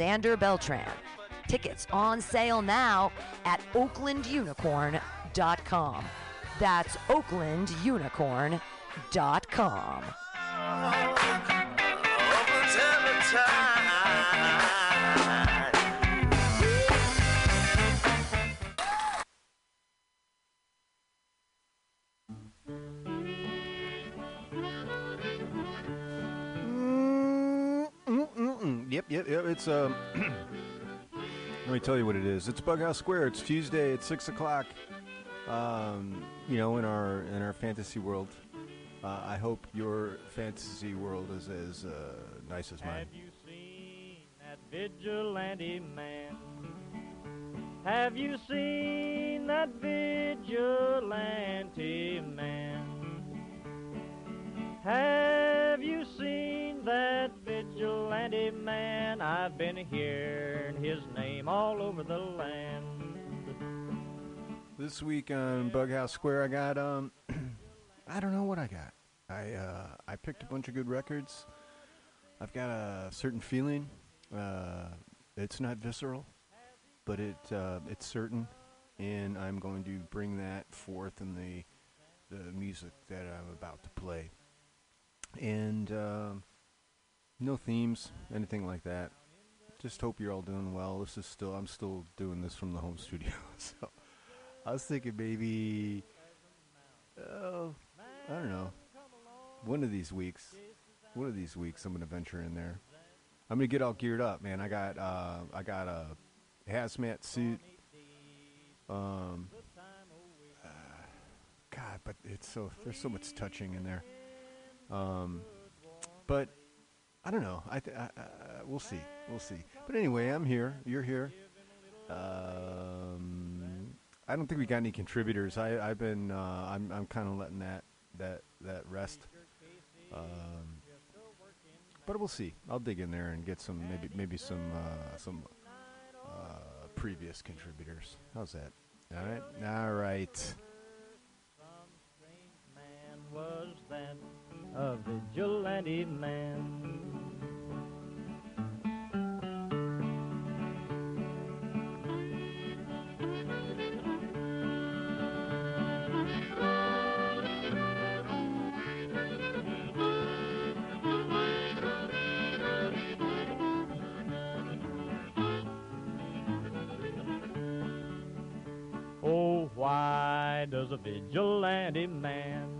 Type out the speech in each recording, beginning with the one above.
Xander Beltran. Tickets on sale now at oaklandunicorn.com. That's oaklandunicorn.com. Mm-mm. Yep, yep. It's um. let me tell you what it is. It's Bughouse Square. It's Tuesday at six o'clock. Um, you know, in our in our fantasy world. Uh, I hope your fantasy world is as uh, nice as mine. Have you seen that vigilante man? Have you seen that vigilante man? Have you seen that vigilante man? I've been hearing his name all over the land. This week on Bughouse Square, I got um, I don't know what I got. I uh, I picked a bunch of good records. I've got a certain feeling. Uh, it's not visceral, but it uh, it's certain, and I'm going to bring that forth in the the music that I'm about to play. And um, no themes, anything like that. Just hope you're all doing well. This is still I'm still doing this from the home studio, so I was thinking maybe. Oh, I don't know. One of these weeks, one of these weeks, I'm gonna venture in there. I'm gonna get all geared up, man. I got uh, I got a hazmat suit. Um, uh, God, but it's so there's so much touching in there. Um, but I don't know. I, th- I, I we'll see. We'll see. But anyway, I'm here. You're here. Um, I don't think we got any contributors. I, I've been. Uh, I'm. I'm kind of letting that that that rest. Um, but we'll see. I'll dig in there and get some maybe maybe some uh, some uh, previous contributors. How's that? All right. All right. A vigilante man? Oh, why does a vigilante man?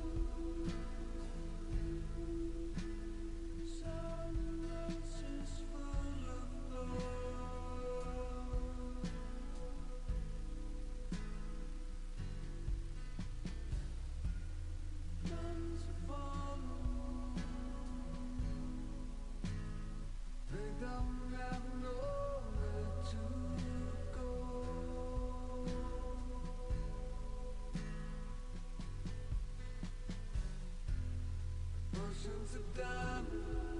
oceans are done.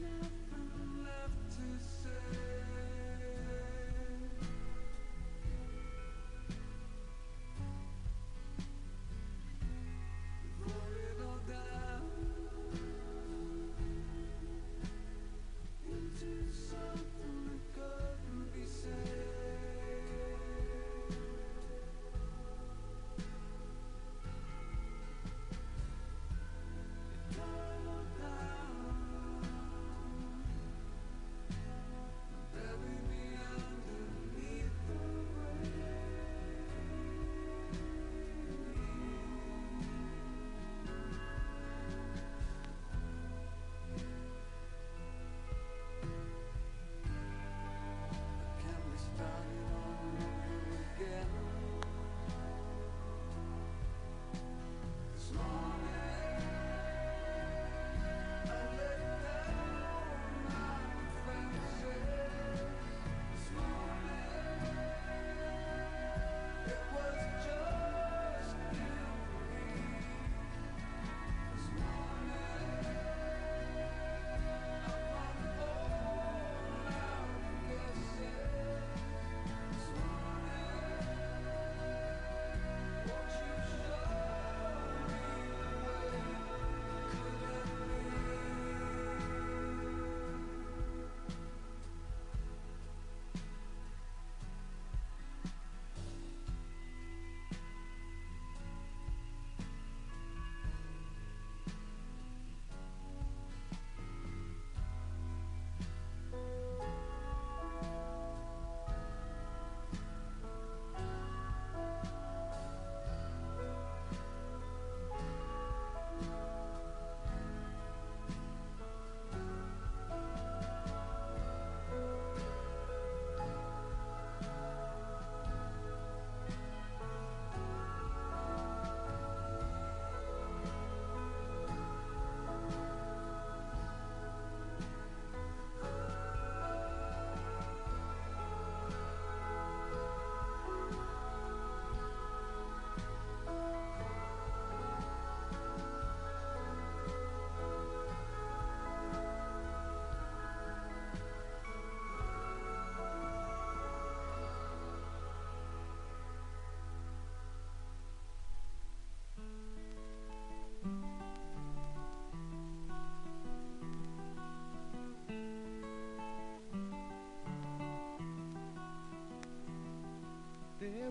There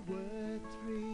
were three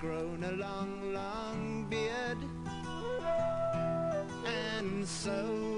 grown a long, long beard, and so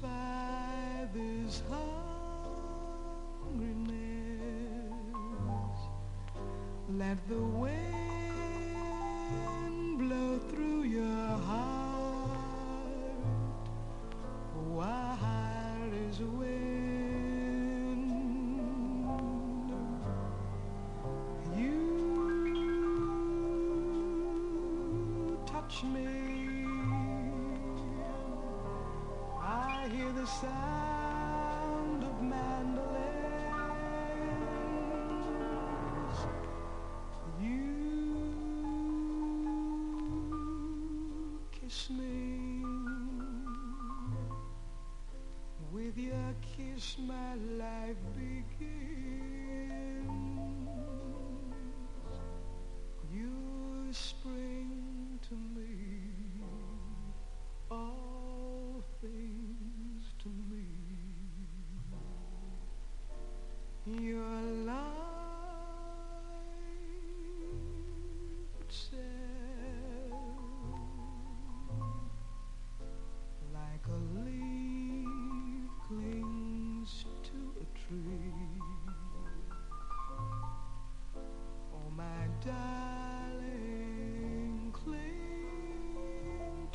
by this hungriness. Let the wind blow through your heart is wind. You touch me. side.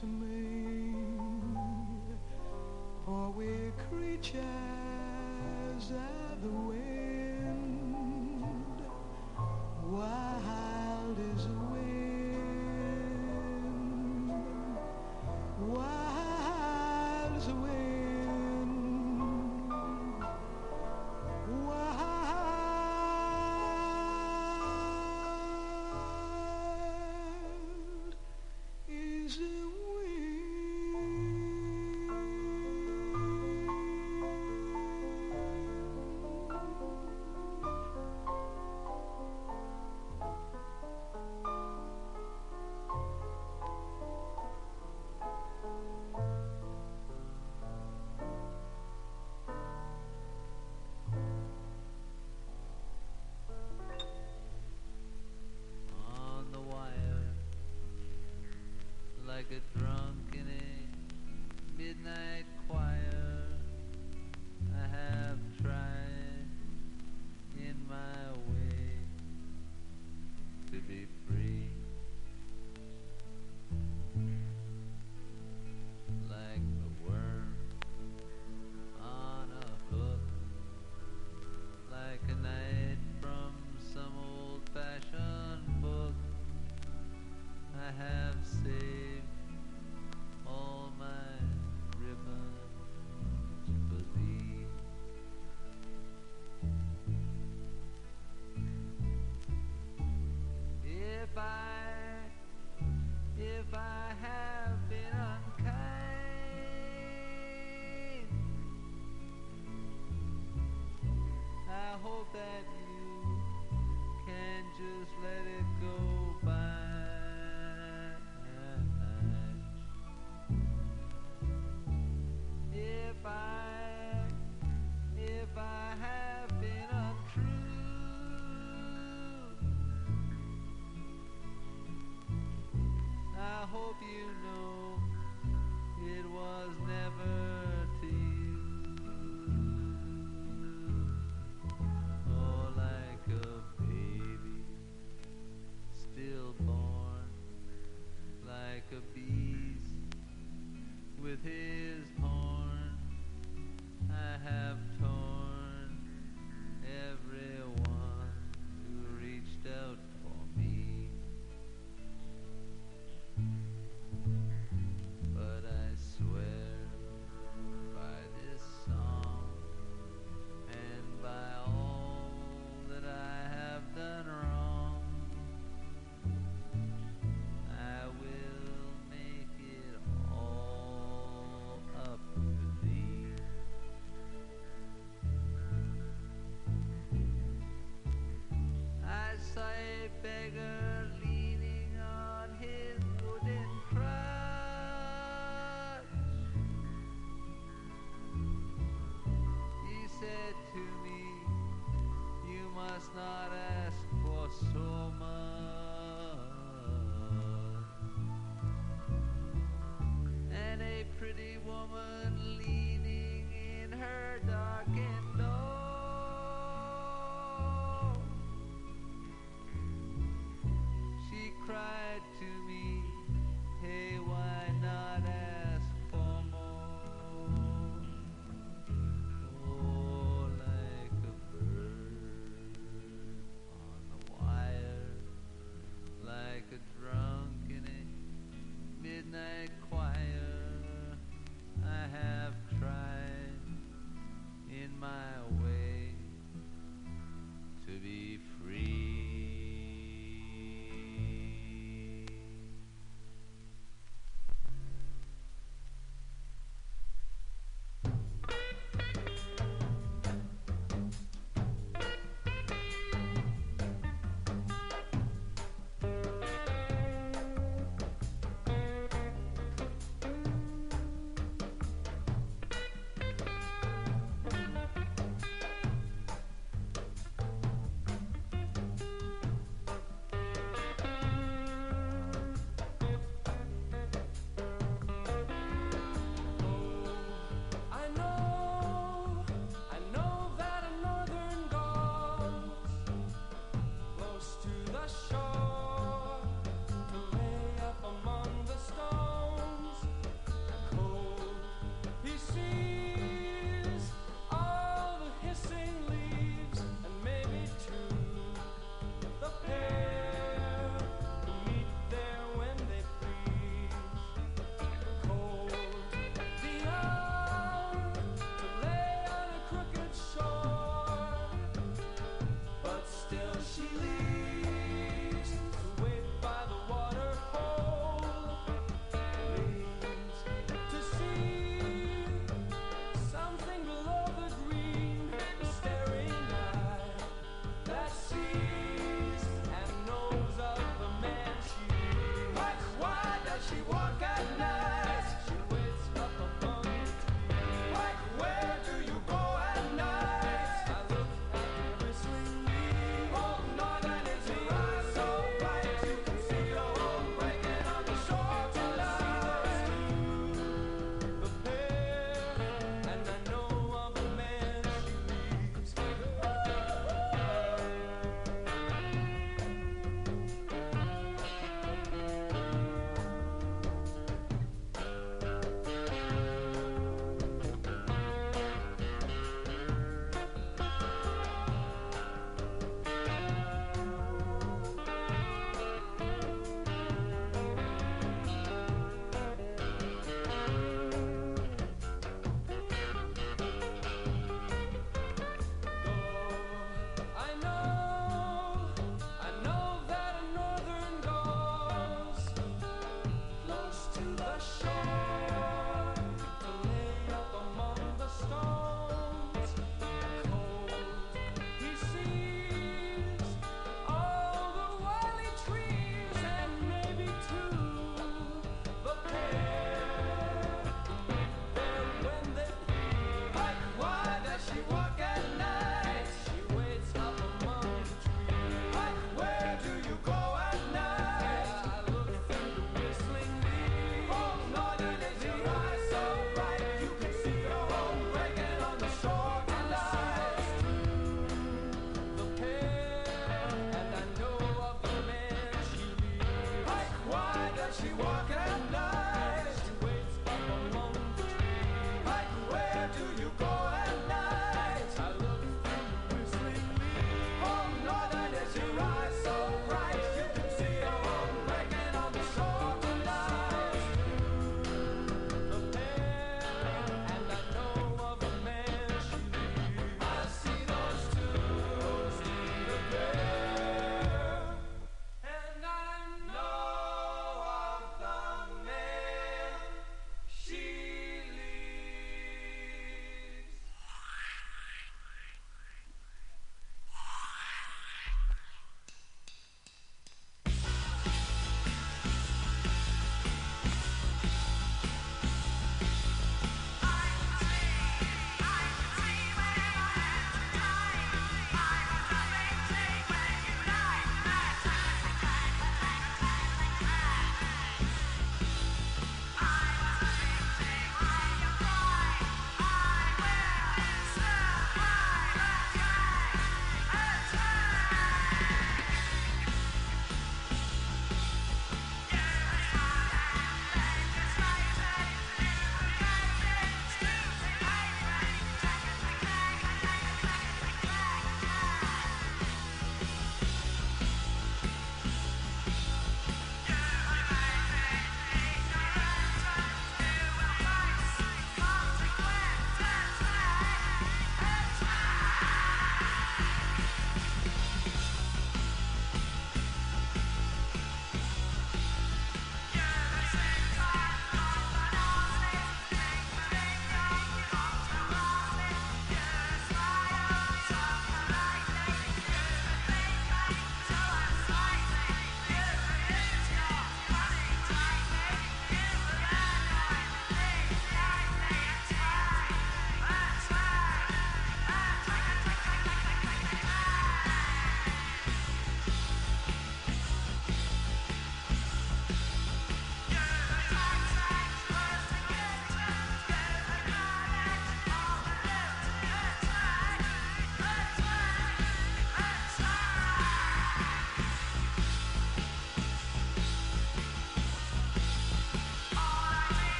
to me, for we're creatures of the wind. Wild is get drunk. she walking?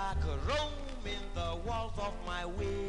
Like could roam in the walls of my way.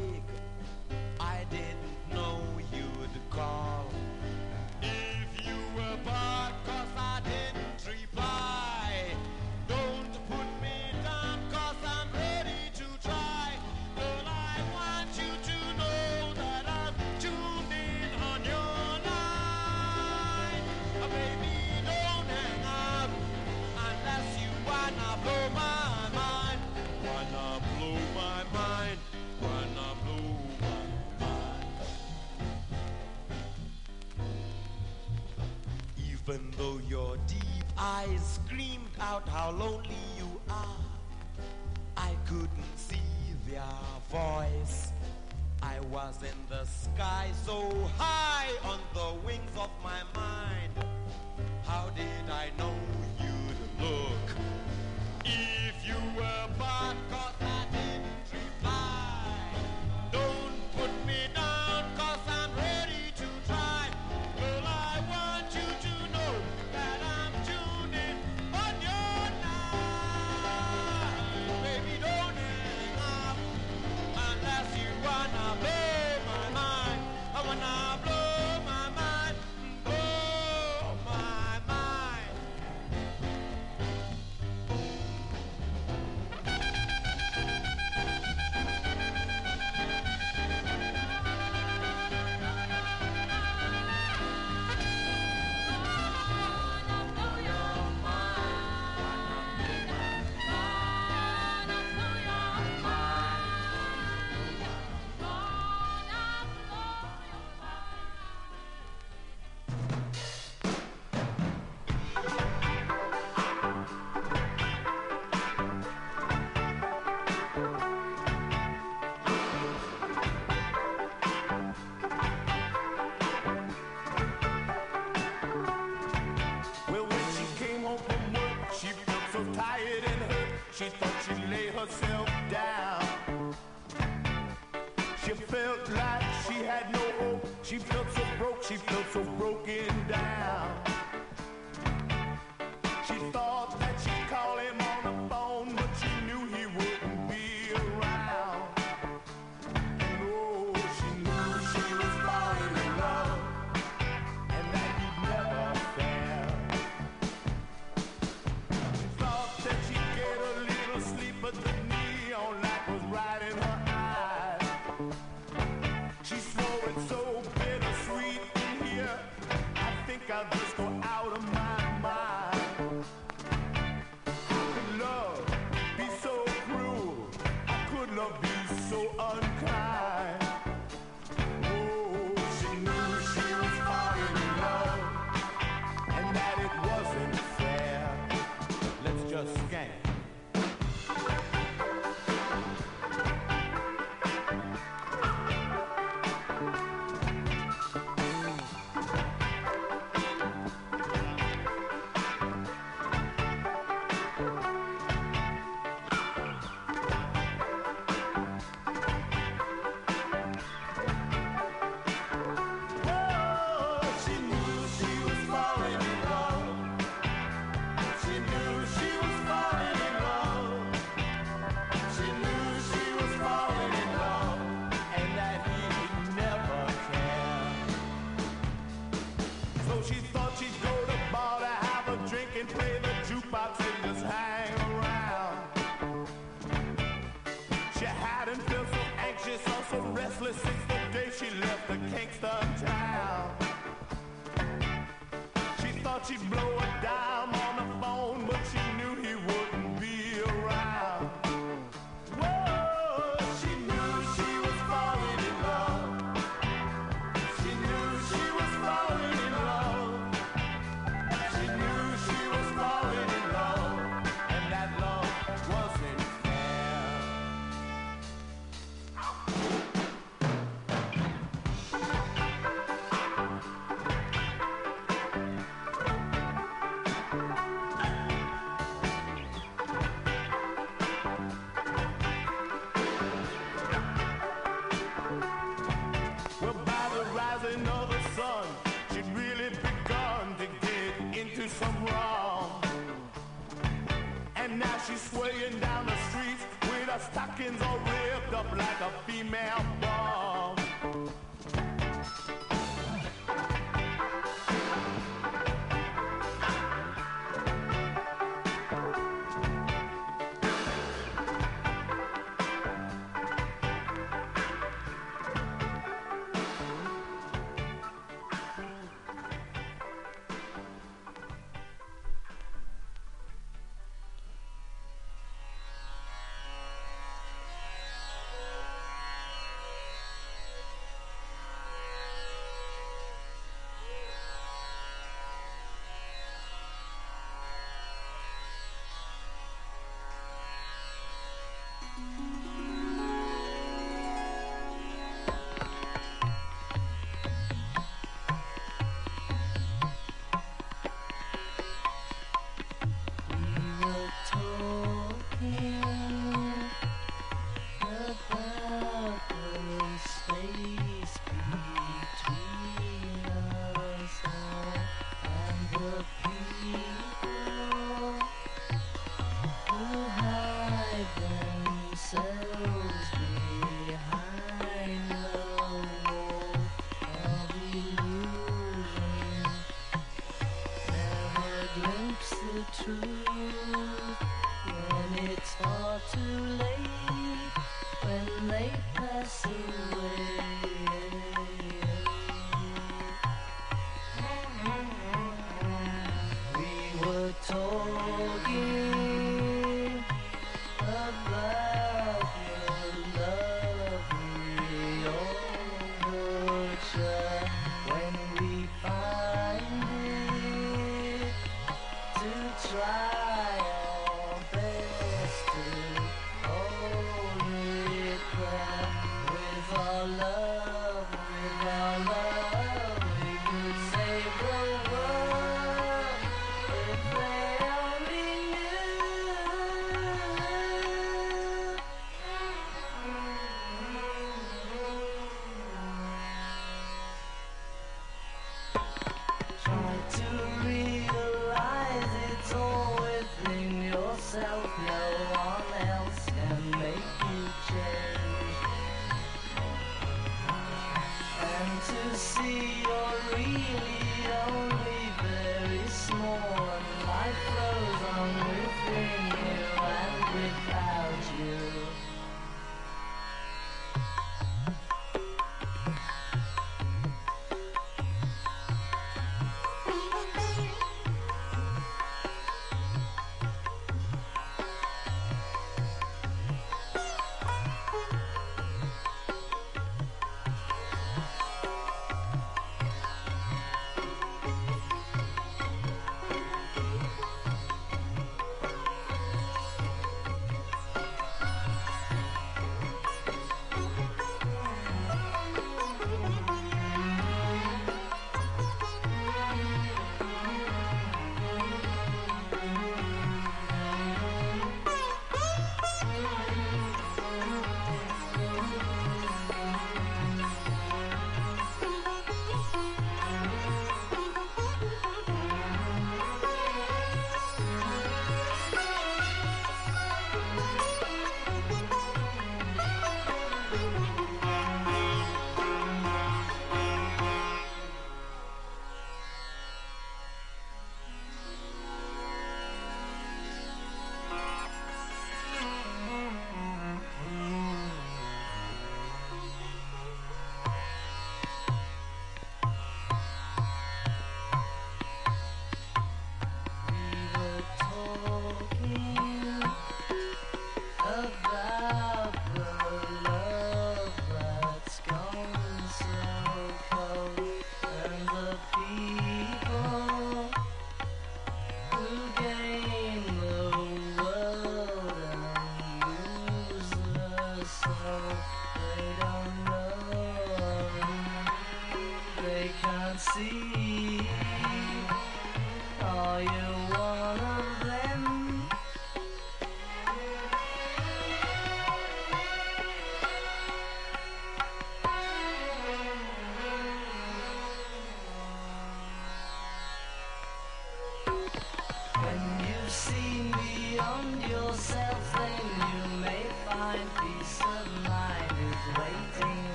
Even though your deep eyes screamed out how lonely you are, I couldn't see their voice. I was in the sky so high on the wings of my mind. Skins all ripped up like a female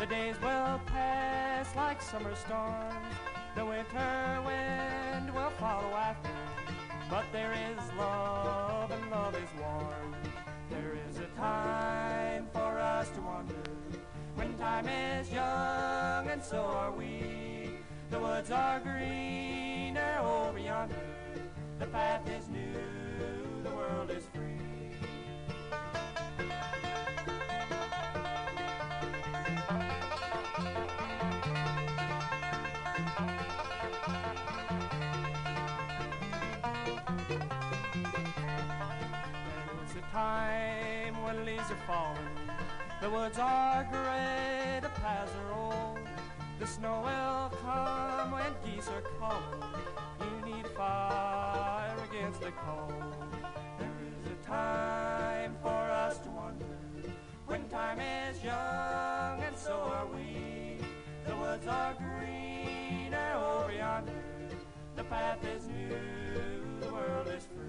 The days will pass like summer storms. The winter wind when leaves are falling, the woods are gray, the paths are old. The snow will come when geese are calling. You need fire against the cold. There is a time for us to wander when time is young, and so are we. The woods are greener over yonder. The path is new, the world is free.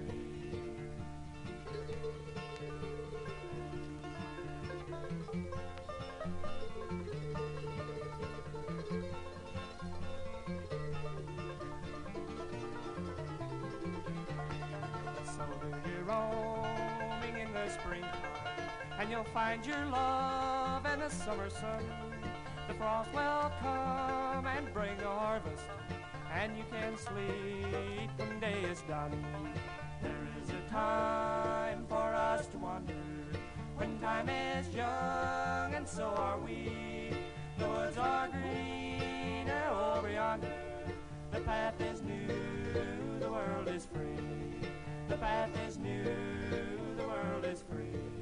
And you'll find your love in the summer sun. The frost will come and bring a harvest, and you can sleep when day is done. There is a time for us to wander, when time is young, and so are we. The woods are greener over yonder. The path is new, the world is free. The path is new, the world is free.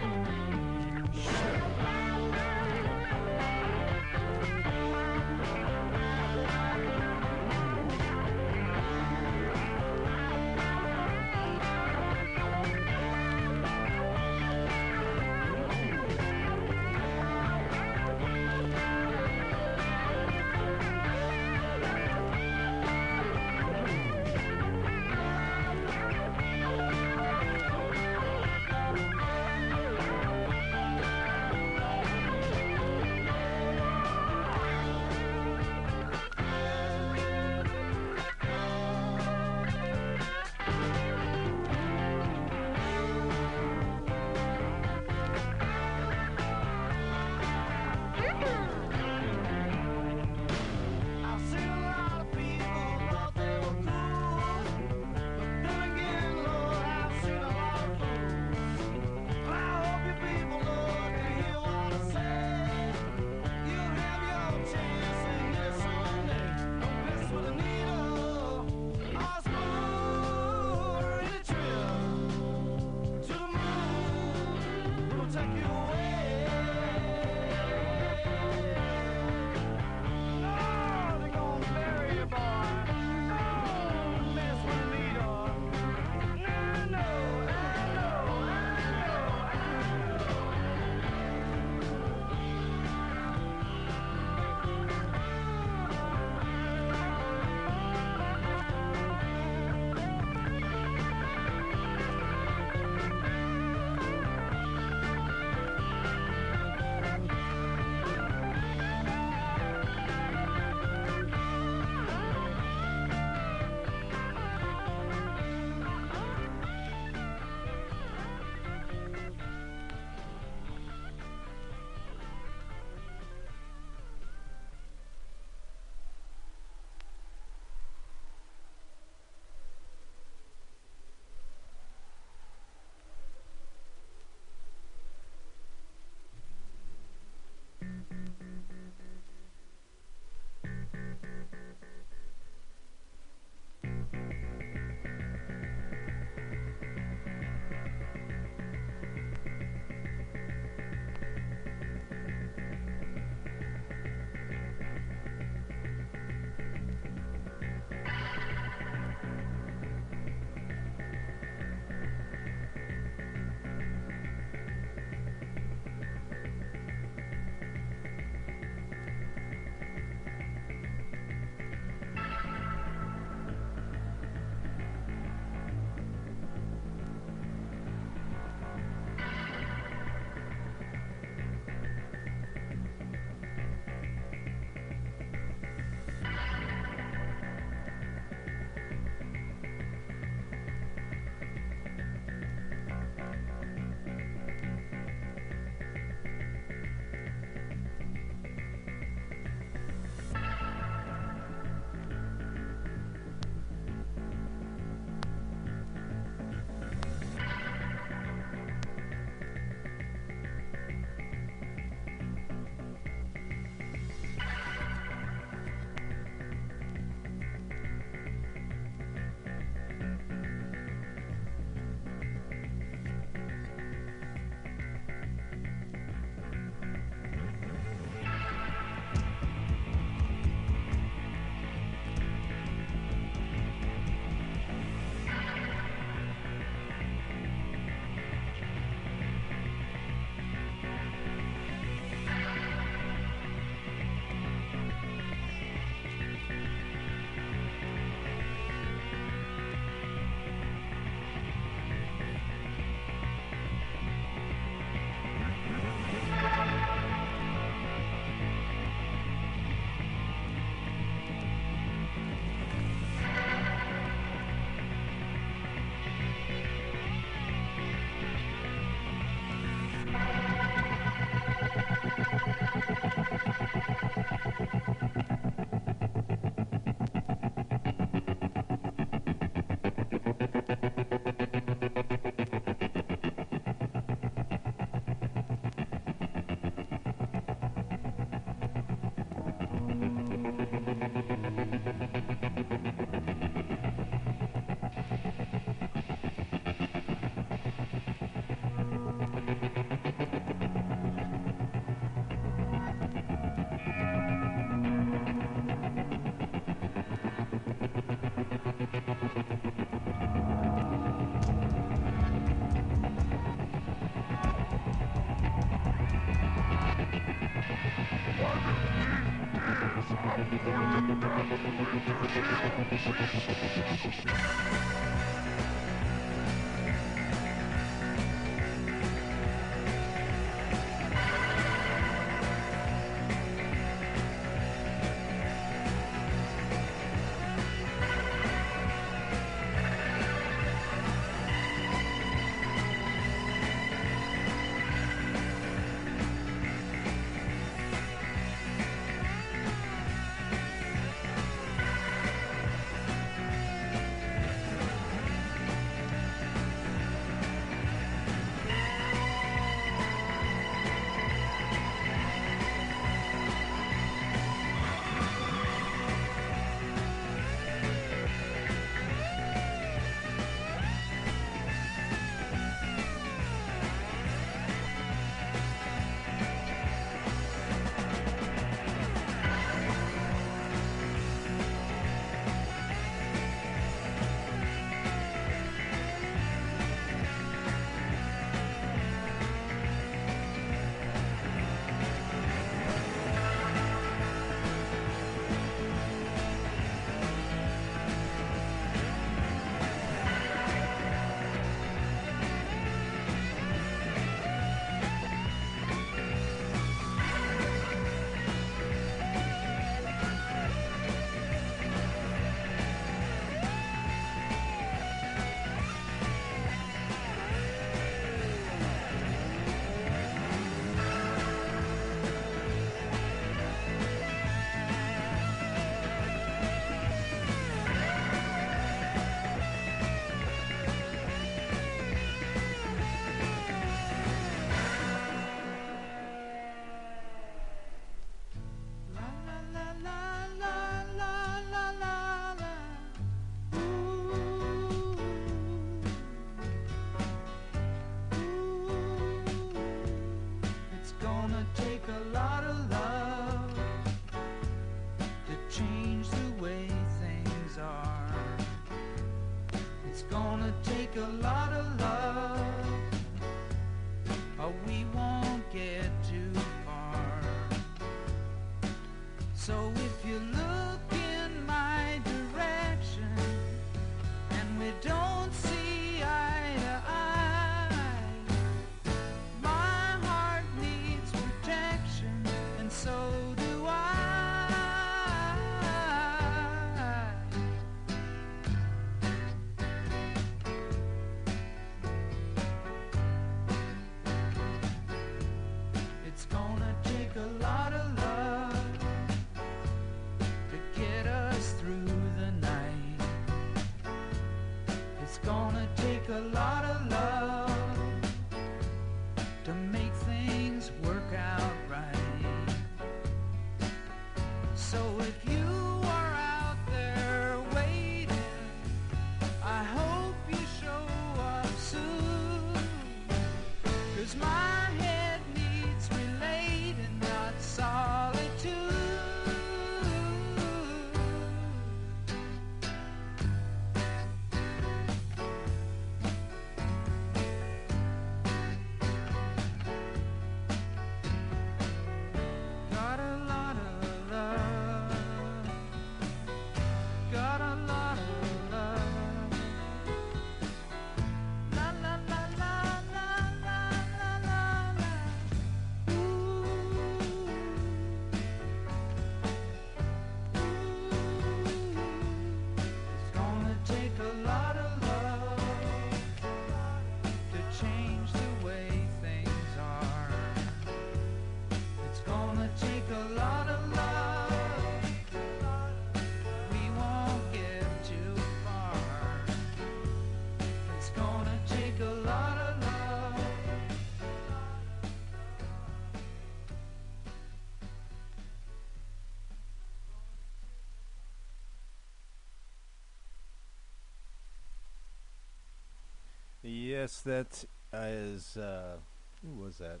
Yes, that is. Uh, who was that?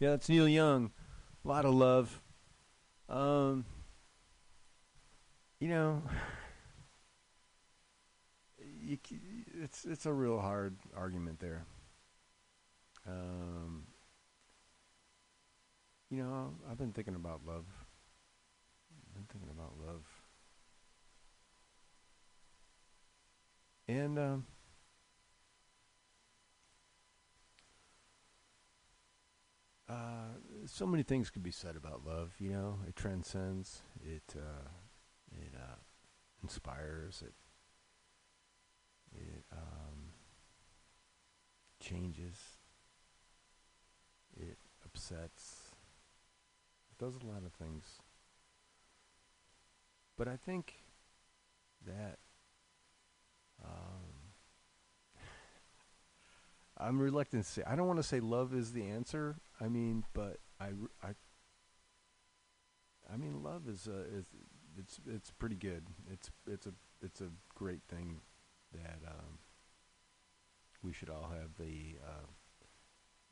Yeah, that's Neil Young. A lot of love. Um, you know, you, it's it's a real hard argument there. Um, you know, I've been thinking about love. I've been thinking about love, and um, uh, so many things could be said about love. You know, it transcends. It uh, it uh, inspires. It it um, changes. It upsets. It does a lot of things. But I think that um, I'm reluctant to say. I don't want to say love is the answer. I mean, but I, I, I mean, love is uh, is it's it's pretty good. It's it's a it's a great thing that um, we should all have the uh,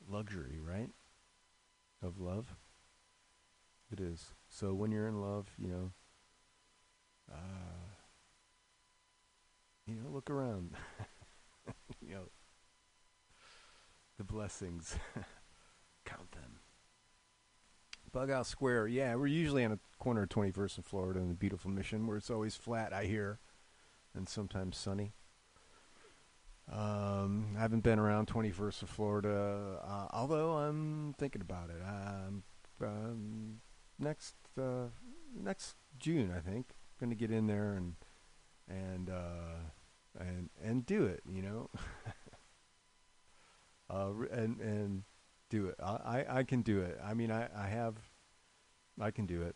luxury, right, of love. It is. So when you're in love, you know, uh, you know, look around. you know, the blessings. Count them. Square. Yeah, we're usually on a corner of 21st and Florida in the beautiful Mission, where it's always flat. I hear, and sometimes sunny. Um, I haven't been around 21st of Florida, uh, although I'm thinking about it. Um, um, next uh, next June, I think, going to get in there and and uh, and and do it. You know, uh, and and do it. I, I I can do it. I mean, I I have, I can do it.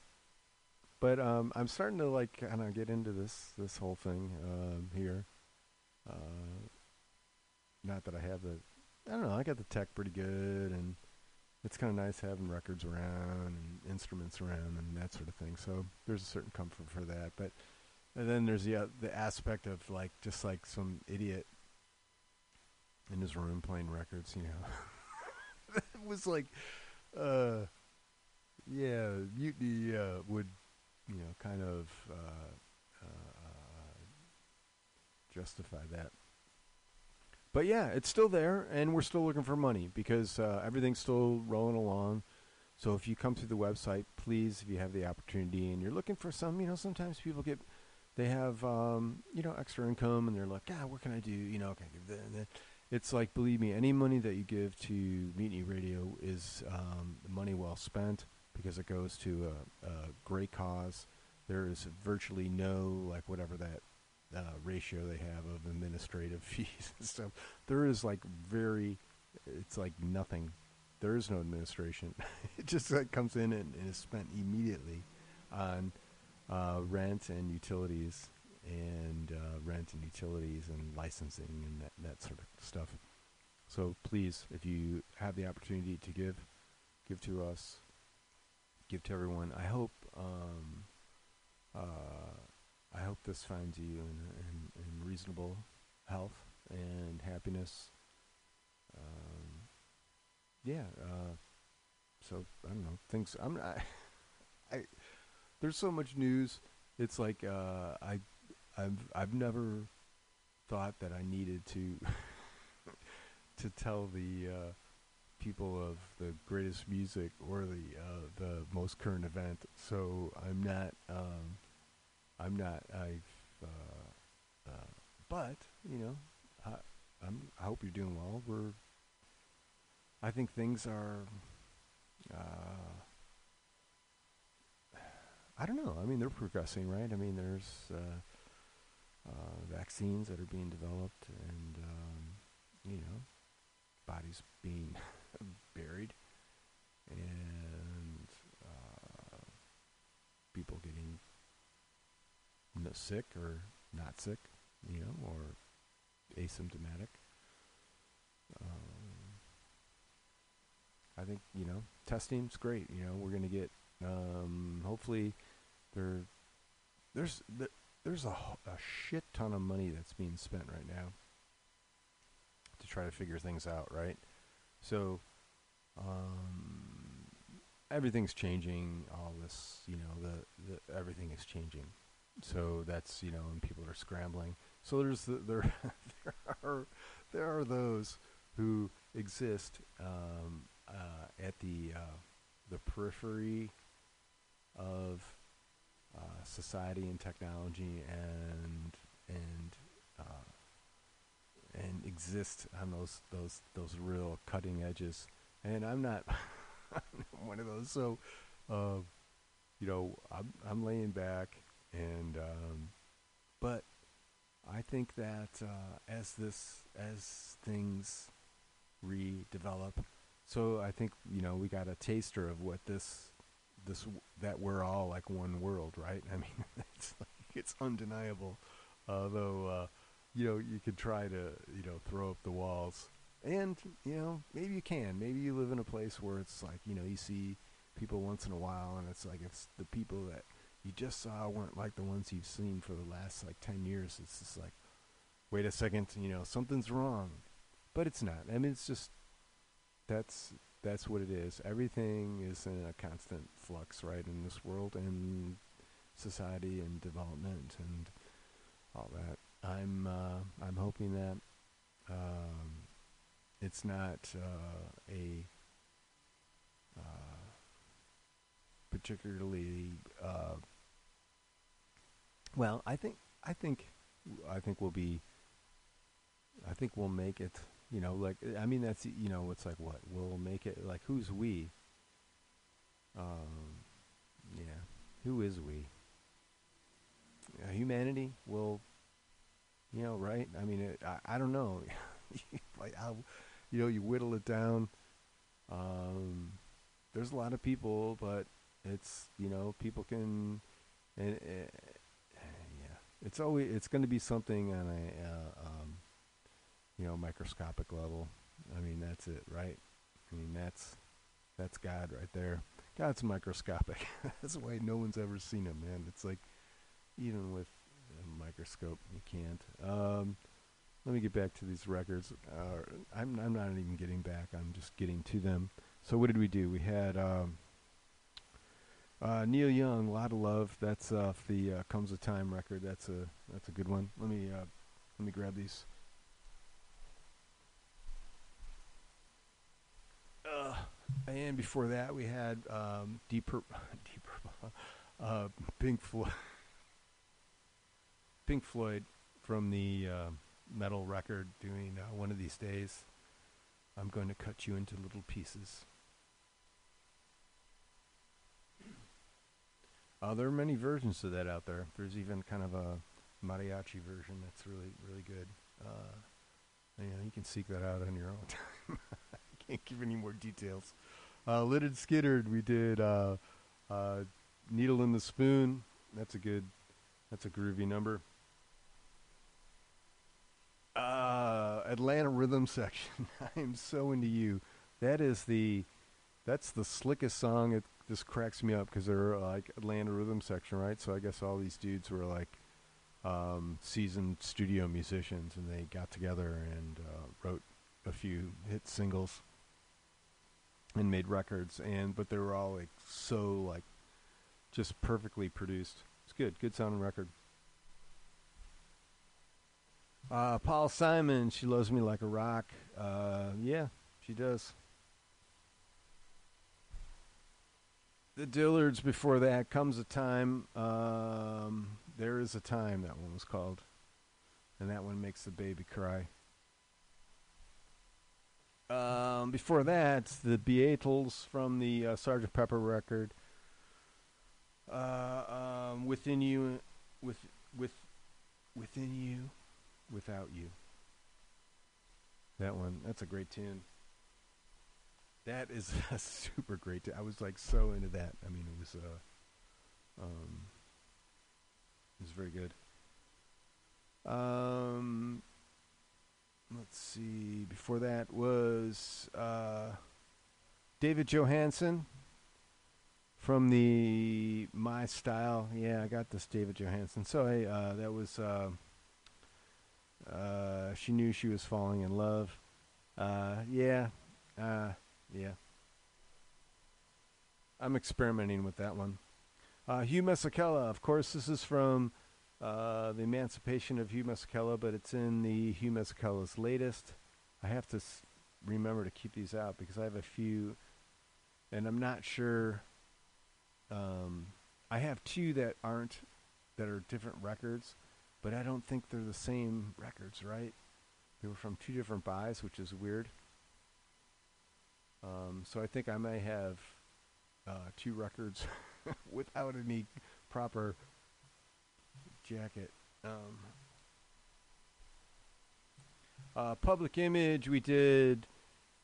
But um, I'm starting to like kind of get into this this whole thing um, here. Uh, not that I have the, I don't know. I got the tech pretty good, and it's kind of nice having records around and instruments around and that sort of thing. So there's a certain comfort for that. But and then there's the uh, the aspect of like just like some idiot in his room playing records, you know. it was like, uh, yeah, mutiny uh, would, you know, kind of uh, uh, justify that. But yeah, it's still there, and we're still looking for money because uh, everything's still rolling along. So if you come through the website, please, if you have the opportunity, and you're looking for some, you know, sometimes people get, they have, um, you know, extra income, and they're like, ah, what can I do? You know, can I give that? It's like, believe me, any money that you give to Mutiny Radio is um, money well spent because it goes to a, a great cause. There is virtually no, like, whatever that uh, ratio they have of administrative fees and stuff. There is like very, it's like nothing. There is no administration. it just like comes in and, and is spent immediately on uh, rent and utilities and uh, rent and utilities and licensing and that, that sort of stuff. So please, if you have the opportunity to give, give to us, give to everyone. I hope. Um, uh, I hope this finds you in, in, in reasonable health and happiness. Um, yeah. Uh, so I don't know things. I'm not. I there's so much news. It's like uh, I I've I've never thought that I needed to to tell the uh, people of the greatest music or the uh, the most current event. So I'm not. Um, I'm not. I've. Uh, uh, but you know, I, I'm. I hope you're doing well. We're. I think things are. Uh, I don't know. I mean, they're progressing, right? I mean, there's uh, vaccines that are being developed, and um, you know, bodies being buried, and uh, people getting sick or not sick, you know, or asymptomatic. Um, I think you know testing's great. You know, we're gonna get um, hopefully there there's th- there's a shit ton of money that's being spent right now to try to figure things out, right? So, um, everything's changing. All this, you know, the, the everything is changing. So that's you know, and people are scrambling. So there's the, there there are there are those who exist um, uh, at the uh, the periphery of uh, society and technology and and uh, and exist on those those those real cutting edges. And I'm not one of those. So, uh, you know, I'm I'm laying back, and um, but I think that uh, as this as things redevelop, so I think you know we got a taster of what this this that we're all like one world, right? I mean, it's like, it's undeniable. Although uh, you know you could try to you know throw up the walls, and you know maybe you can. Maybe you live in a place where it's like you know you see people once in a while, and it's like it's the people that you just saw weren't like the ones you've seen for the last like ten years. It's just like, wait a second, you know something's wrong, but it's not. I mean, it's just that's that's what it is. Everything is in a constant flux, right, in this world and society and development and all that. I'm uh, I'm hoping that um, it's not uh, a uh, particularly uh, well. I think I think I think we'll be. I think we'll make it. You know, like I mean, that's you know, it's like what we'll make it. Like who's we? Um, yeah, who is we? Uh, humanity will you know, right? I mean, it, I, I don't know. like you know, you whittle it down. Um, there's a lot of people, but it's you know, people can, and uh, yeah, it's always it's going to be something on a uh, um, you know microscopic level. I mean, that's it, right? I mean, that's that's God right there. God's microscopic. that's why no one's ever seen him, man. It's like even with a microscope. You can't. Um, let me get back to these records. Uh, I'm I'm not even getting back. I'm just getting to them. So what did we do? We had um, uh, Neil Young, "A Lot of Love." That's off the uh, "Comes a Time" record. That's a that's a good one. Let me uh, let me grab these. Uh, and before that, we had um, Deep Purple, Deep Purple, uh, Pink Floyd. Pink Floyd from the uh, Meddle record doing uh, one of these days. I'm going to cut you into little pieces. Uh, there are many versions of that out there. There's even kind of a mariachi version that's really, really good. Uh, you you can seek that out on your own time. Can't give any more details. Uh, Lidded Skittered, we did uh, uh, Needle in the Spoon. That's a good, that's a groovy number. Uh, Atlanta Rhythm Section. I am so into you. That is the, that's the slickest song. It just cracks me up because they're uh, like Atlanta Rhythm Section, right? So I guess all these dudes were like um, seasoned studio musicians, and they got together and uh, wrote a few hit singles and made records. And but they were all like so like just perfectly produced. It's good, good sounding record. Uh, Paul Simon, she loves me like a rock. Uh, yeah, she does. The Dillards before that comes a time. Um, there is a time that one was called, and that one makes the baby cry. Um, before that, the Beatles from the uh, Sgt. Pepper record. Uh, um, within you, with with within you without you. That one, that's a great tune. That is a super great. I was like so into that. I mean, it was uh, um, it was very good. Um, let's see. Before that was uh, David Johansen from the My Style. Yeah, I got this David Johansen. So hey, uh, that was. Uh, uh, she knew she was falling in love. Uh, yeah, uh, yeah. I'm experimenting with that one. Hugh Masekela, of course, this is from uh, the Emancipation of Hugh Masekela, but it's in the Hugh Masekela's latest. I have to s- remember to keep these out because I have a few, and I'm not sure. Um, I have two that aren't that are different records, but I don't think they're the same records, right? They were from two different buys, which is weird. Um, so I think I may have uh, two records without any proper jacket. Um, uh, public image, we did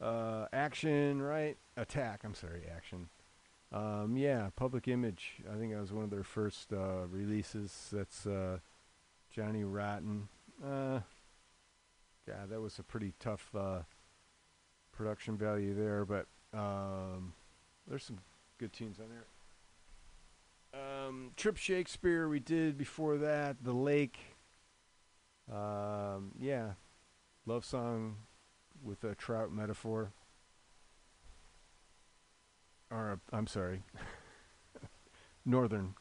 uh, action, right? Attack. I'm sorry, action. Um, yeah, public image. I think that was one of their first uh, releases. That's uh, Johnny Rotten. Uh, yeah, that was a pretty tough uh, production value there, but um, there's some good tunes on there. Um, Trip Shakespeare we did before that. The Lake. Um, yeah, love song with a trout metaphor. Or uh, I'm sorry, Northern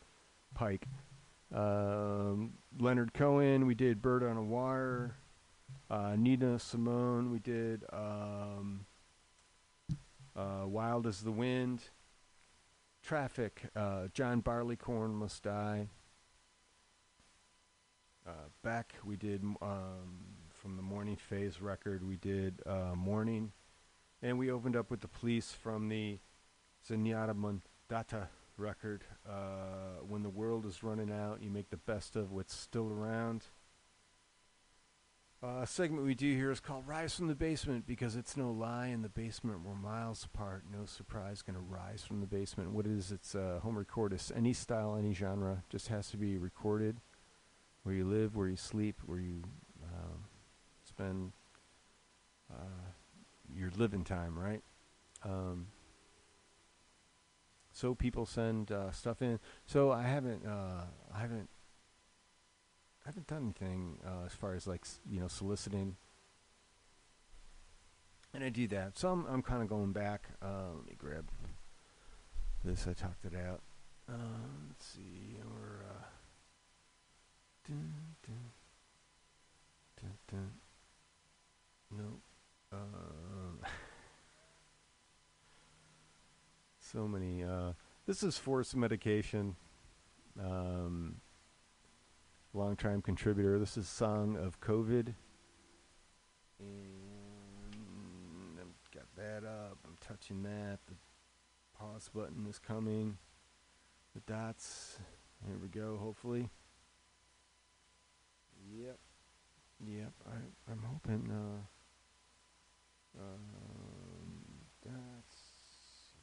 Pike. Um, Leonard Cohen. We did Bird on a Wire. Uh, Nina Simone. We did um, uh, Wild as the Wind. Traffic. Uh, John Barleycorn Must Die. Uh, Beck we did um, from the Morning Phase record. We did uh, Morning, and we opened up with the Police from the Zenyatta Mondatta record. Uh, when the world is running out, you make the best of what's still around. Uh, a segment we do here is called Rise from the Basement because it's no lie. In the basement, we're miles apart. No surprise, going to rise from the basement. What it is, it's uh, home record. Any style, any genre. Just has to be recorded where you live, where you sleep, where you um, spend uh, your living time, right? Um, so people send uh, stuff in. So I haven't, uh, I haven't I haven't done anything uh, as far as like you know soliciting, and I do that. So I'm, I'm kind of going back. Uh, let me grab this. I talked it out. Uh, let's see. We're uh, dun, dun, dun, dun. Nope. Um, so many. Uh, this is forced medication. Um, long time contributor. This is Song of COVID. And I've got that up. I'm touching that. The pause button is coming. The dots. Here we go, hopefully. Yep. Yep. I, I'm hoping. Uh, um,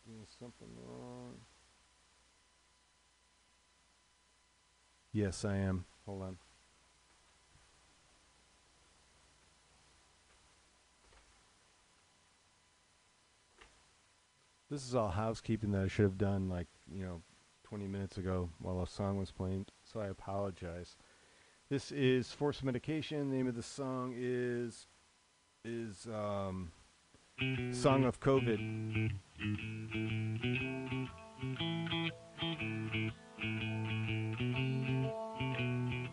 doing something wrong. Yes, I am. Hold on. This is all housekeeping that I should have done like, you know, 20 minutes ago while a song was playing, so I apologize. This is Force Medication. The name of the song is is um Song of COVID. Can't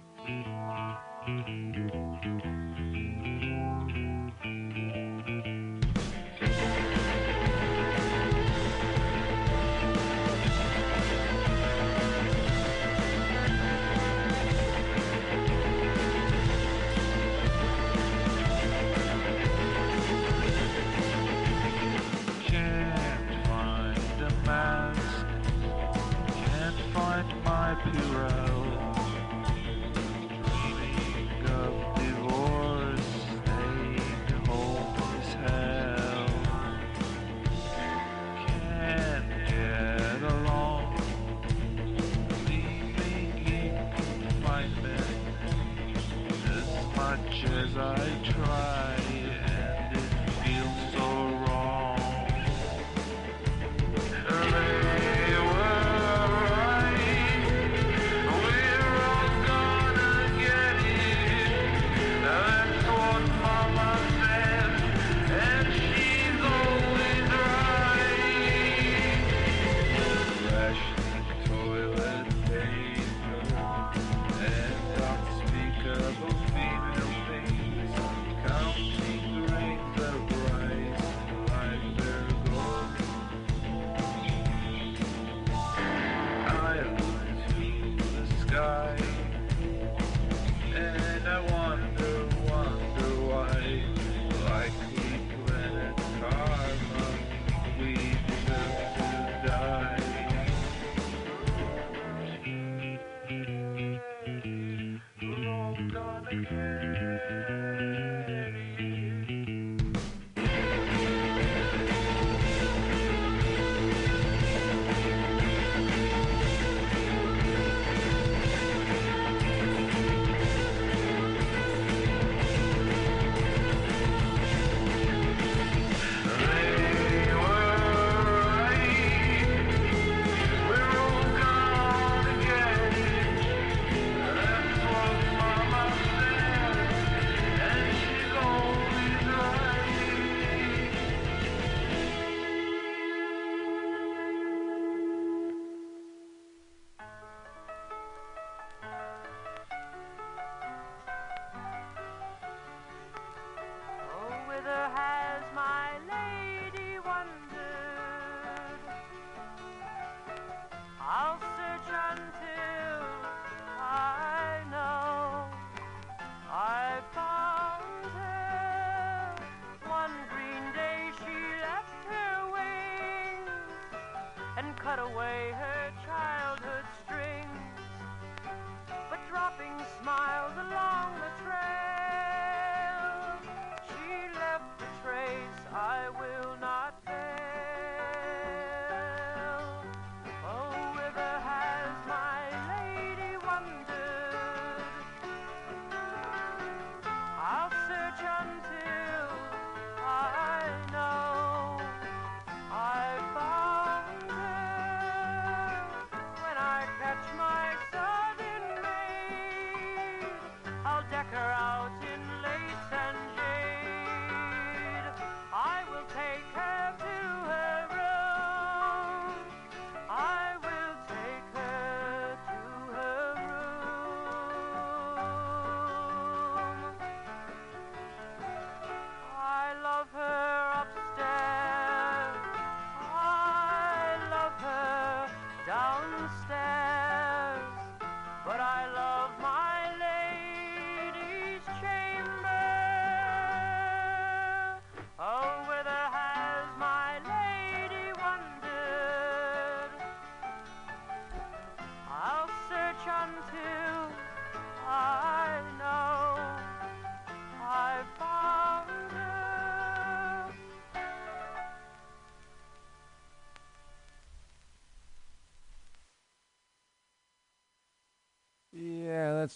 decker out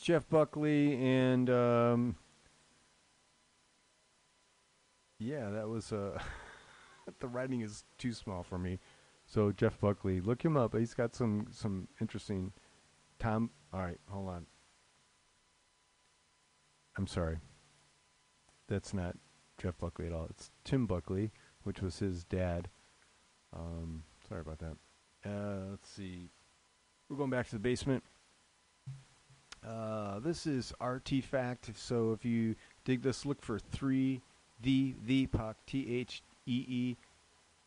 Jeff Buckley, and um, yeah, that was uh, the writing is too small for me. So Jeff Buckley, look him up. He's got some some interesting. Tom, all right, hold on. I'm sorry. That's not Jeff Buckley at all. It's Tim Buckley, which was his dad. Um, sorry about that. Uh, let's see. We're going back to the basement. Uh, this is Artifact. So if you dig this, look for three the the puck T H E E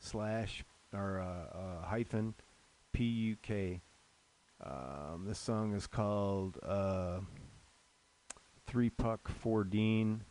slash or uh, uh, hyphen P U K. Um, this song is called uh, Three Puck Four Dean.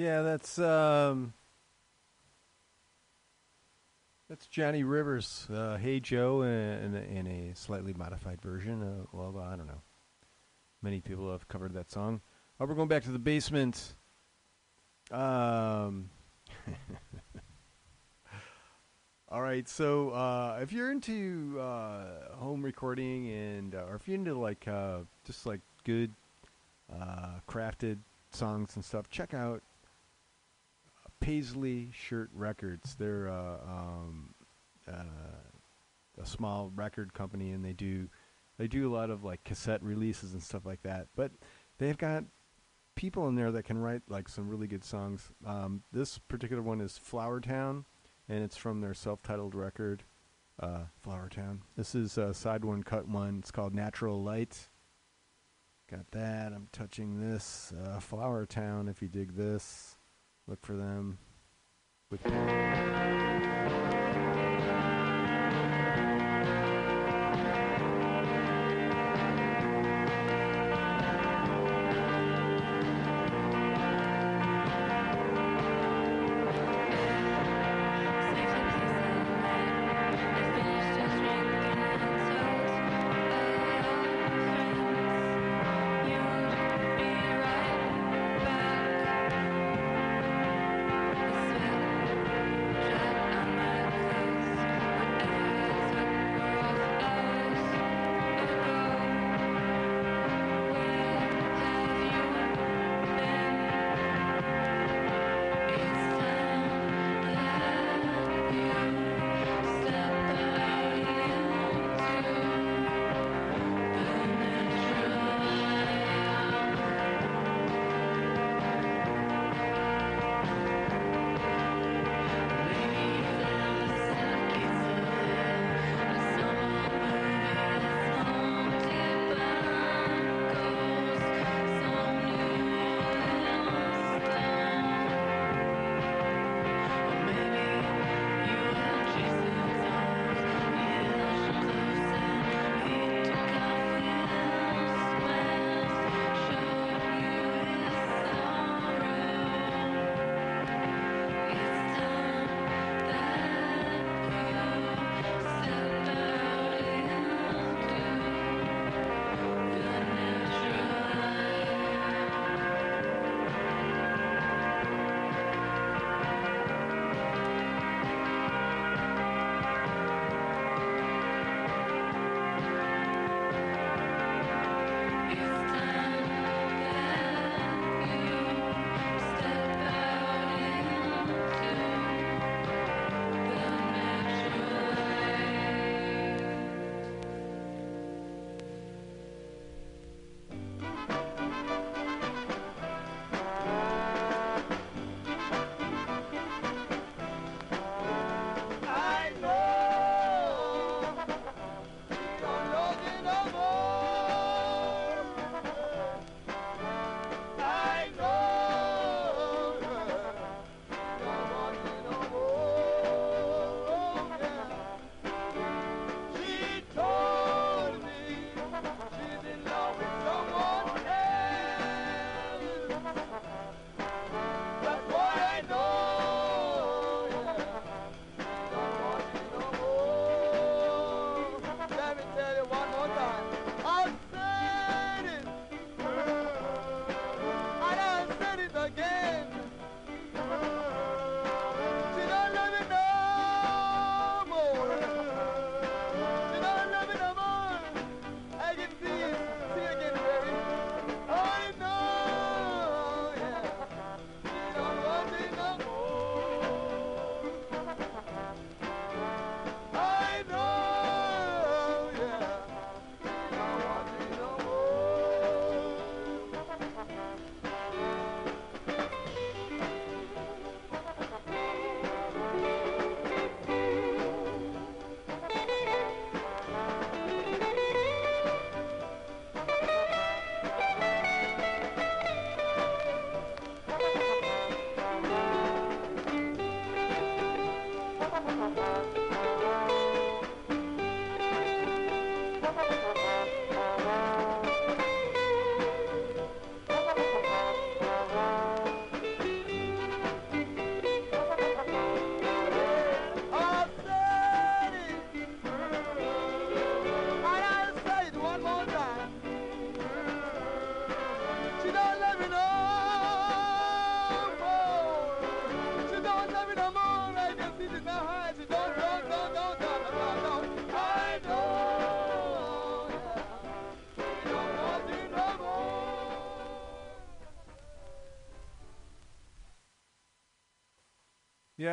Yeah, that's um, that's Johnny Rivers, uh, "Hey Joe," in, in a slightly modified version. Uh, well, I don't know. Many people have covered that song. Oh, we're going back to the basement. Um. All right, so uh, if you're into uh, home recording and uh, or if you're into like uh, just like good uh, crafted songs and stuff, check out Paisley Shirt Records. They're uh, um, uh, a small record company, and they do they do a lot of like cassette releases and stuff like that. But they've got people in there that can write like some really good songs. Um, this particular one is Flowertown, and it's from their self-titled record, uh, Flowertown. This is uh, side one, cut one. It's called Natural Light. Got that. I'm touching this. Uh, Flowertown. If you dig this, look for them.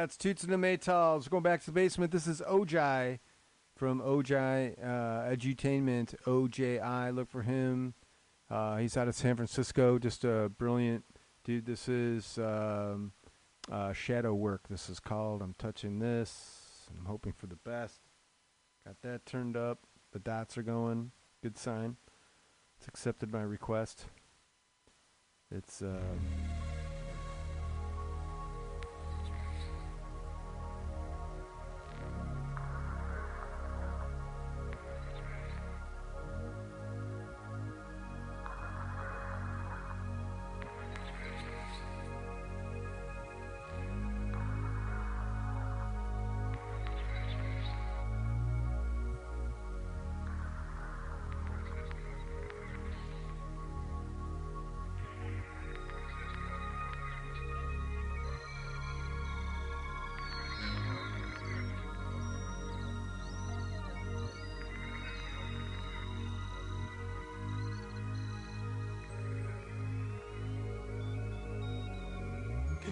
It's Toots and the Maytals. Going back to the basement. This is Ojai from Ojai uh, Edutainment. OJI. Look for him. Uh, he's out of San Francisco. Just a brilliant dude. This is um, uh, Shadow Work. This is called. I'm touching this. I'm hoping for the best. Got that turned up. The dots are going. Good sign. It's accepted my request. It's. Uh,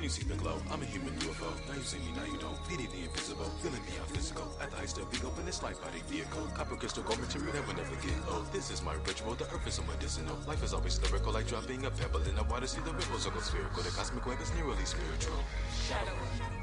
you see the glow? I'm a human UFO. Now you see me, now you don't. Pity the invisible, feeling beyond physical. At the height of big open, this light body vehicle. Copper crystal gold material that will never get old. This is my ritual. The earth is so medicinal. Life is always lyrical, like dropping a pebble in the water. See the ripples go spherical. The cosmic wave is nearly spiritual. Shadow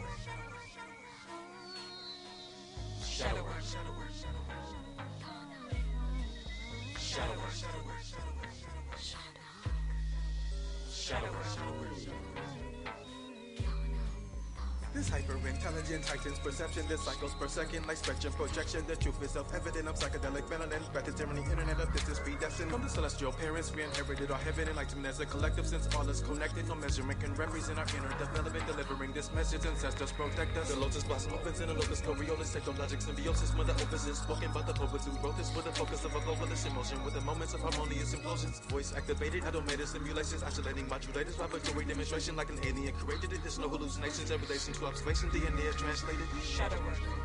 This cycles per second, like spectrum projection. The truth is self-evident. I'm psychedelic melanin. To tyranny, internet of this is predestined. From the celestial parents, we inherited our heaven enlightenment as a collective. Since all is connected, no measurement can represent our inner development. Delivering this message, ancestors protect us. The lotus blossom opens in a locus coriolis, technologic symbiosis. Mother opus is spoken by the poets who wrote this with the focus of a globalist emotion. With the moments of harmonious implosions, voice activated, automated simulations, oscillating modulators, vibratory demonstration like an alien created it. There's no hallucinations in relation to observation. DNA is translated. Network.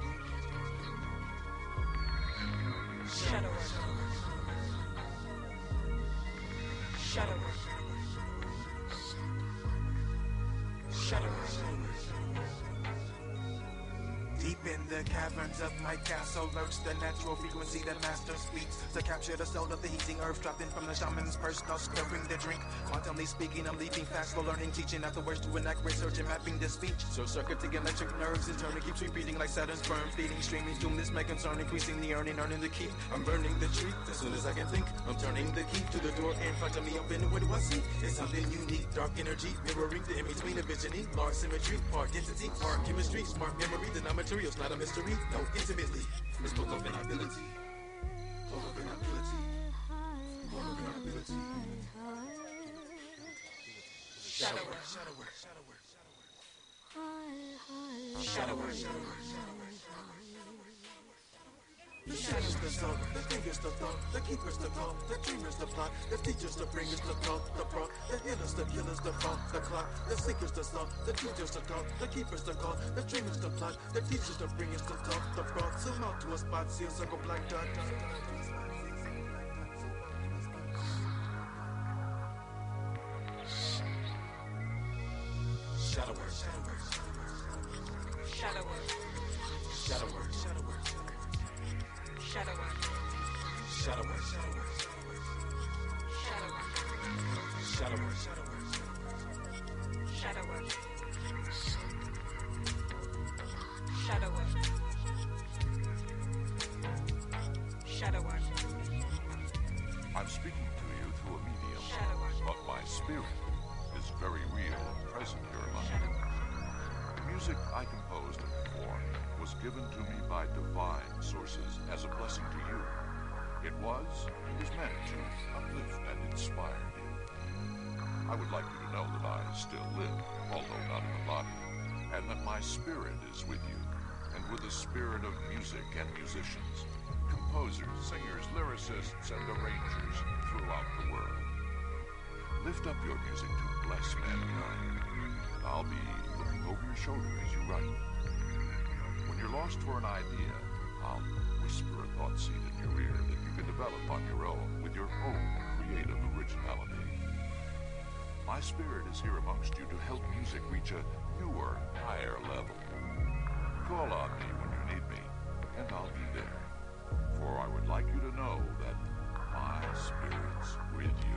To capture the soul of the heating earth dropped in from the shaman's purse, now stirring the drink. Quantumly speaking, I'm leaping fast, slow learning, teaching afterwards to enact research and mapping the speech. So circuiting electric nerves in turn it keeps repeating like Saturn's sperm, feeding, streaming, doom. This my concern, increasing the earning, earning the keep. I'm burning the tree as soon as I can think. I'm turning the key to the door in front of me. Open what do I see? It's something unique, dark energy, mirroring the in between of visioning, large symmetry, part density, part chemistry, smart memory, the non-material's not a mystery, no intimately. It's both of an Shadow work, shadow work, shadow work, shadow work. Shadow work, shadow work. The shadows the sun, the fingers the thought, the keepers the call, the dreamers the plot, the teachers the bringers the thought, the brought, the healers the killers the fought, the clock, the seekers the song, the teachers the call, the keepers the call, the dreamers the plot, the teachers the bringers the talk, the brought, zoom out to a spot, see a circle black dot. Shadow work. Shadow work. Spirit is here amongst you to help music reach a newer, higher level. Call on me when you need me, and I'll be there. For I would like you to know that my spirit's with you.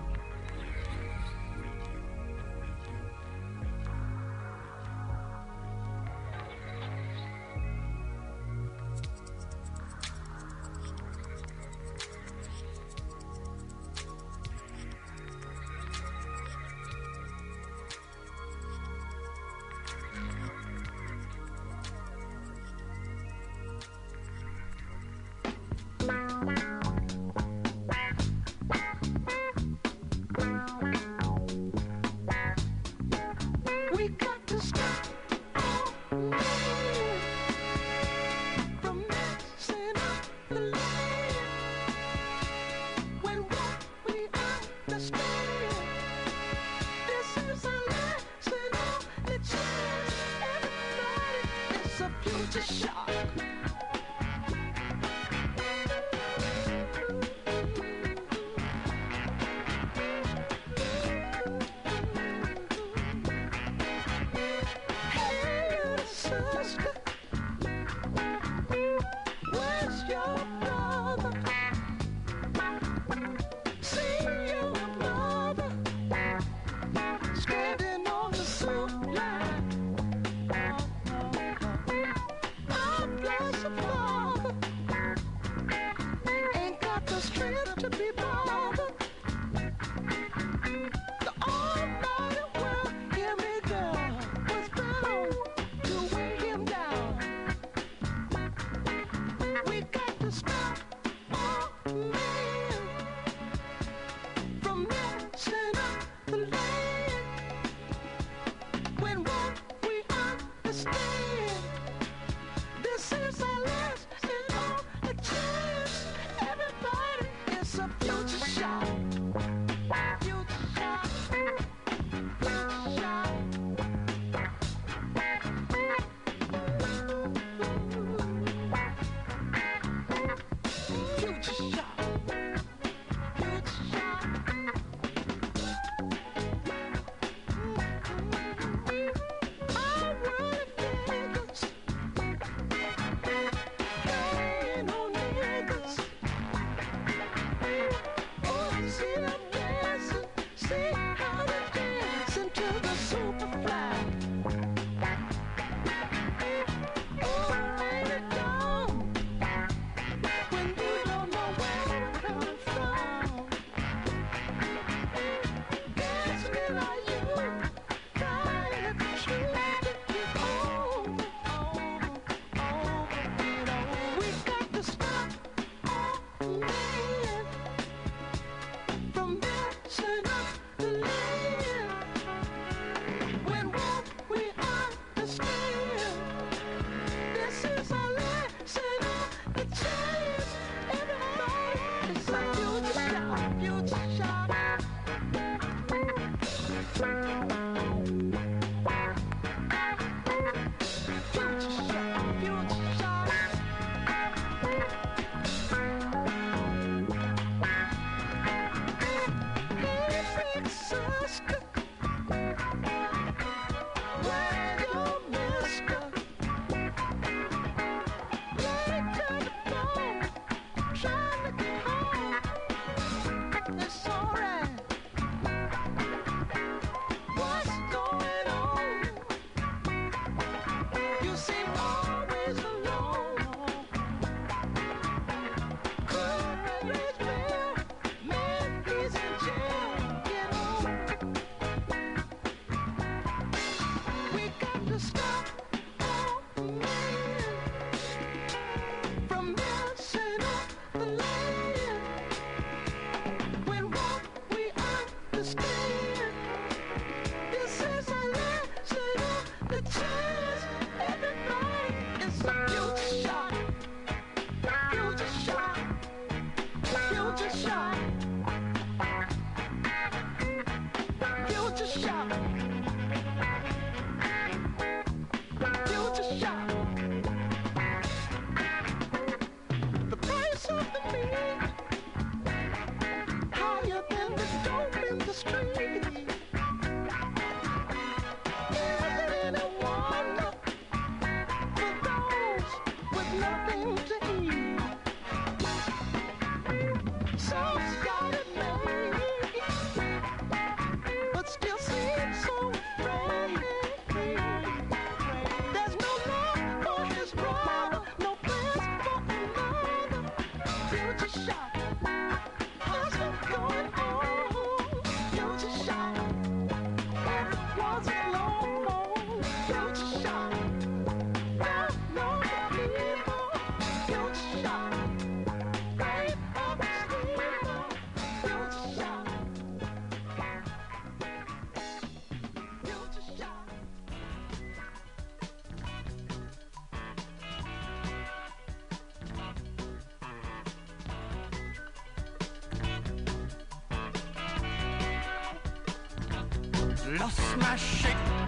Lost my shape.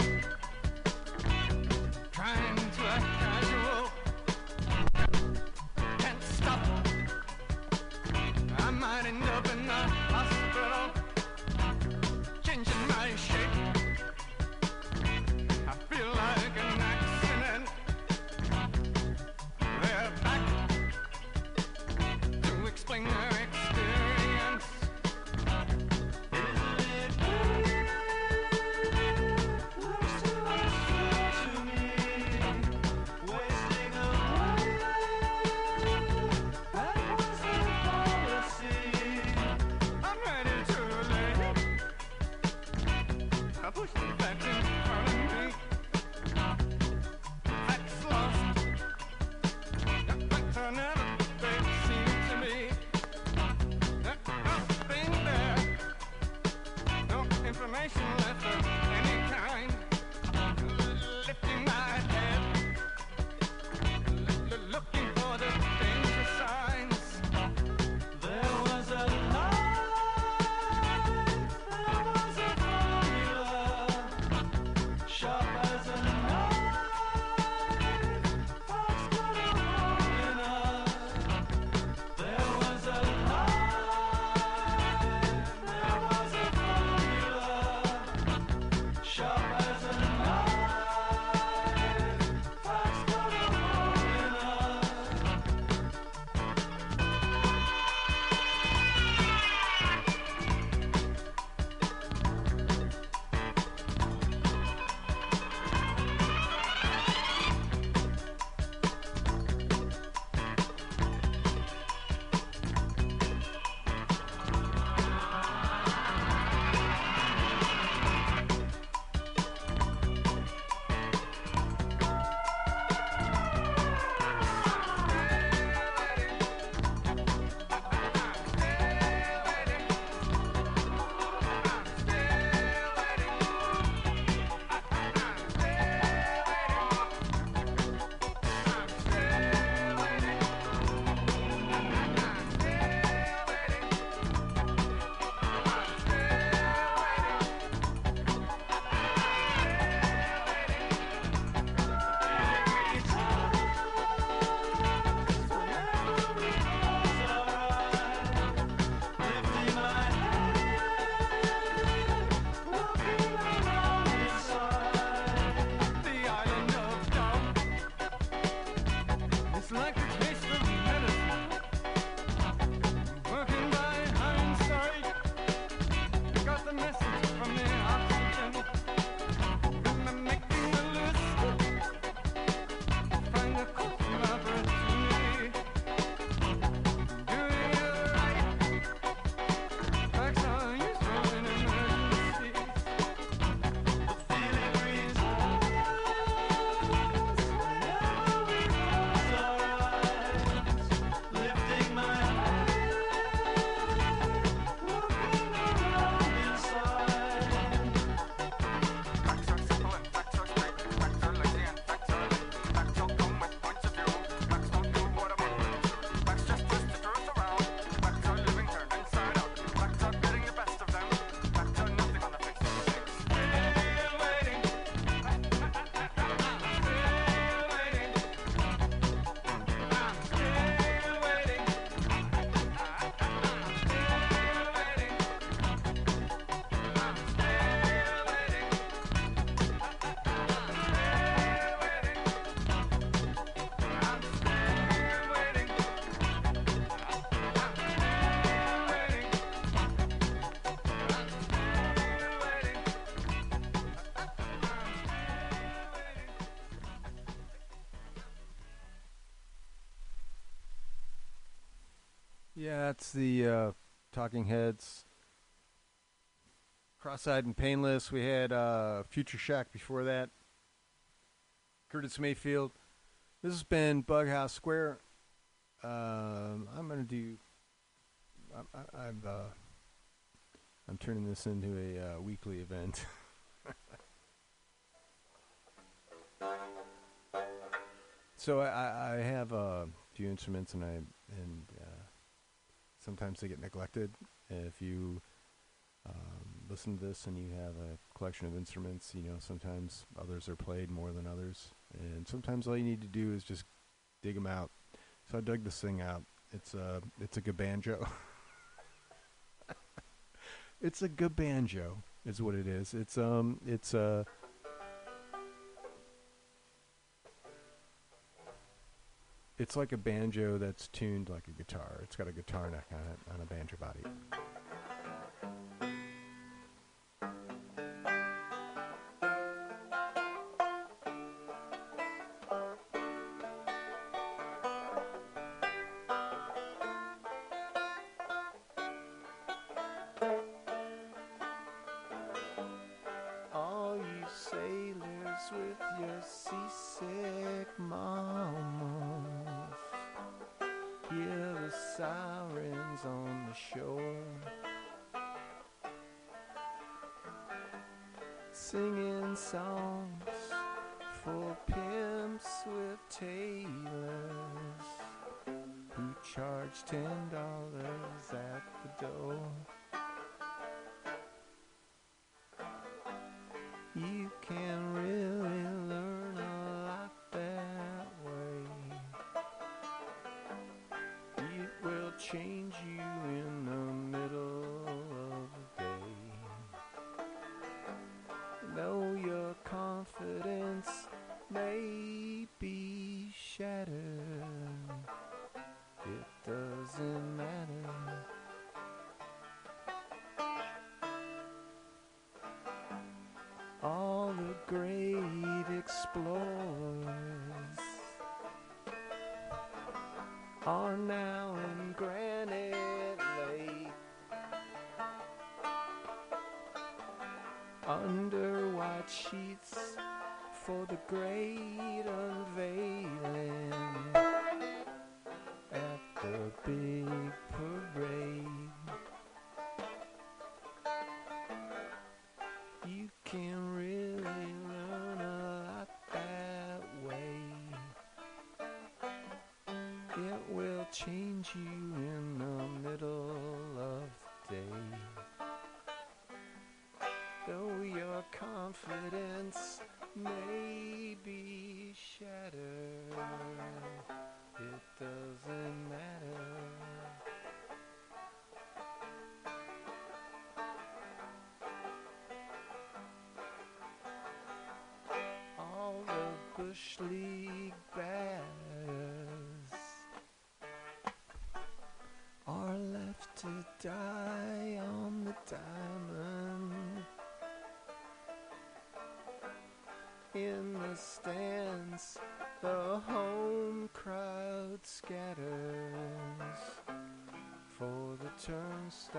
It's the uh, Talking Heads. Cross-eyed and painless. We had uh, Future Shock before that. Curtis Mayfield. This has been Bughouse Square. Um, I'm gonna do. I, I've. Uh, I'm turning this into a uh, weekly event. so I, I, have a few instruments, and I and uh, sometimes they get neglected. If you um, listen to this and you have a collection of instruments, you know sometimes others are played more than others, and sometimes all you need to do is just dig them out. So I dug this thing out. It's a it's a gabanjo. it's a gabanjo, is what it is. It's um it's a it's like a banjo that's tuned like a guitar. It's got a guitar neck on it on a banjo body. Are now in Granite Lake under white sheets for the great unveiling at the big parade. Bush League batters are left to die on the diamond. In the stands, the home crowd scatters for the turnstiles.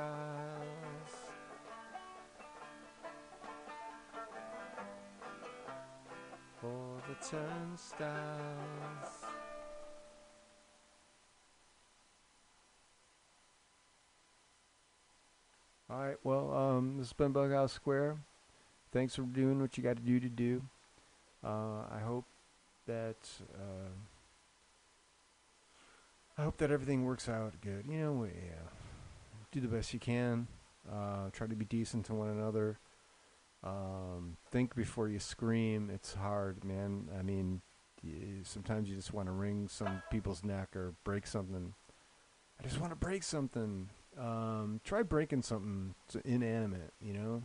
Turnstiles. All right. Well, um, this has been Bughouse Square. Thanks for doing what you got to do to do. Uh, I hope that uh, I hope that everything works out good. You know, yeah, do the best you can. Uh, try to be decent to one another. Um, think before you scream. It's hard, man. I mean, sometimes you just want to wring some people's neck or break something. I just want to break something. Um, try breaking something inanimate, you know,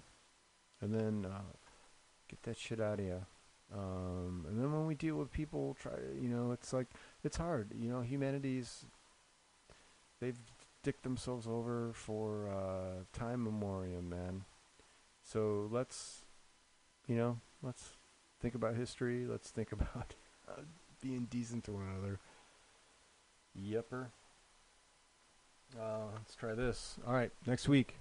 and then uh, get that shit out of you. Um, and then when we deal with people, try, you know, it's like it's hard. You know, humanity's they've dicked themselves over for uh, time memoriam, man. So let's, you know, let's think about history. Let's think about uh, being decent to one another. Yupper. Uh, let's try this. All right, next week.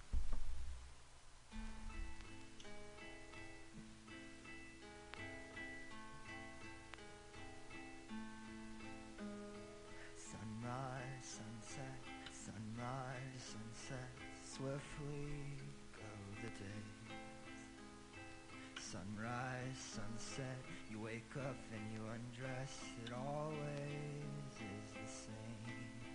Sunrise, sunset, sunrise, sunset, swiftly. Sunset, you wake up and you undress. It always is the same.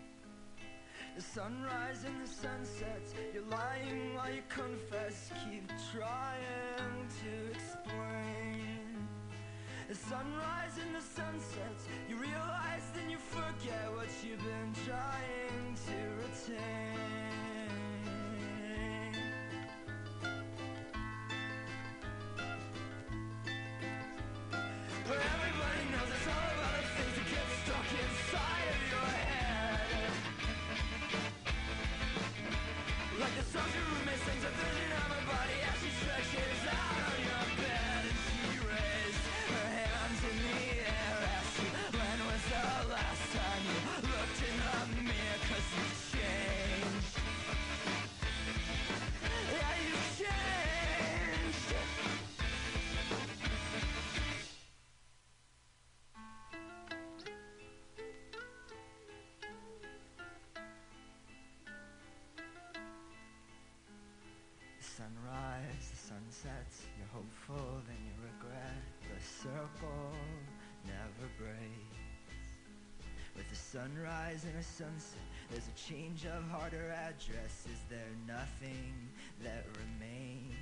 The sunrise and the sunsets, you're lying while you confess. Keep trying to explain. The sunrise and the sunsets, you realize then you forget what you've been trying to retain. Sunrise and a sunset, there's a change of heart or address. Is there nothing that remains?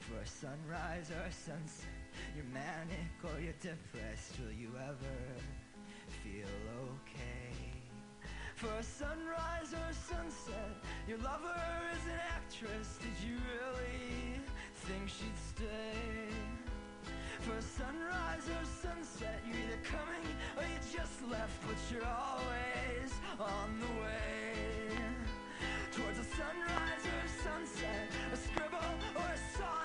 For a sunrise or a sunset, you're manic or you're depressed. Will you ever feel okay? For a sunrise or a sunset, your lover is an actress. Did you really think she'd stay? for sunrise or sunset You're either coming or you just left But you're always on the way. Towards a sunrise or sunset A scribble or a song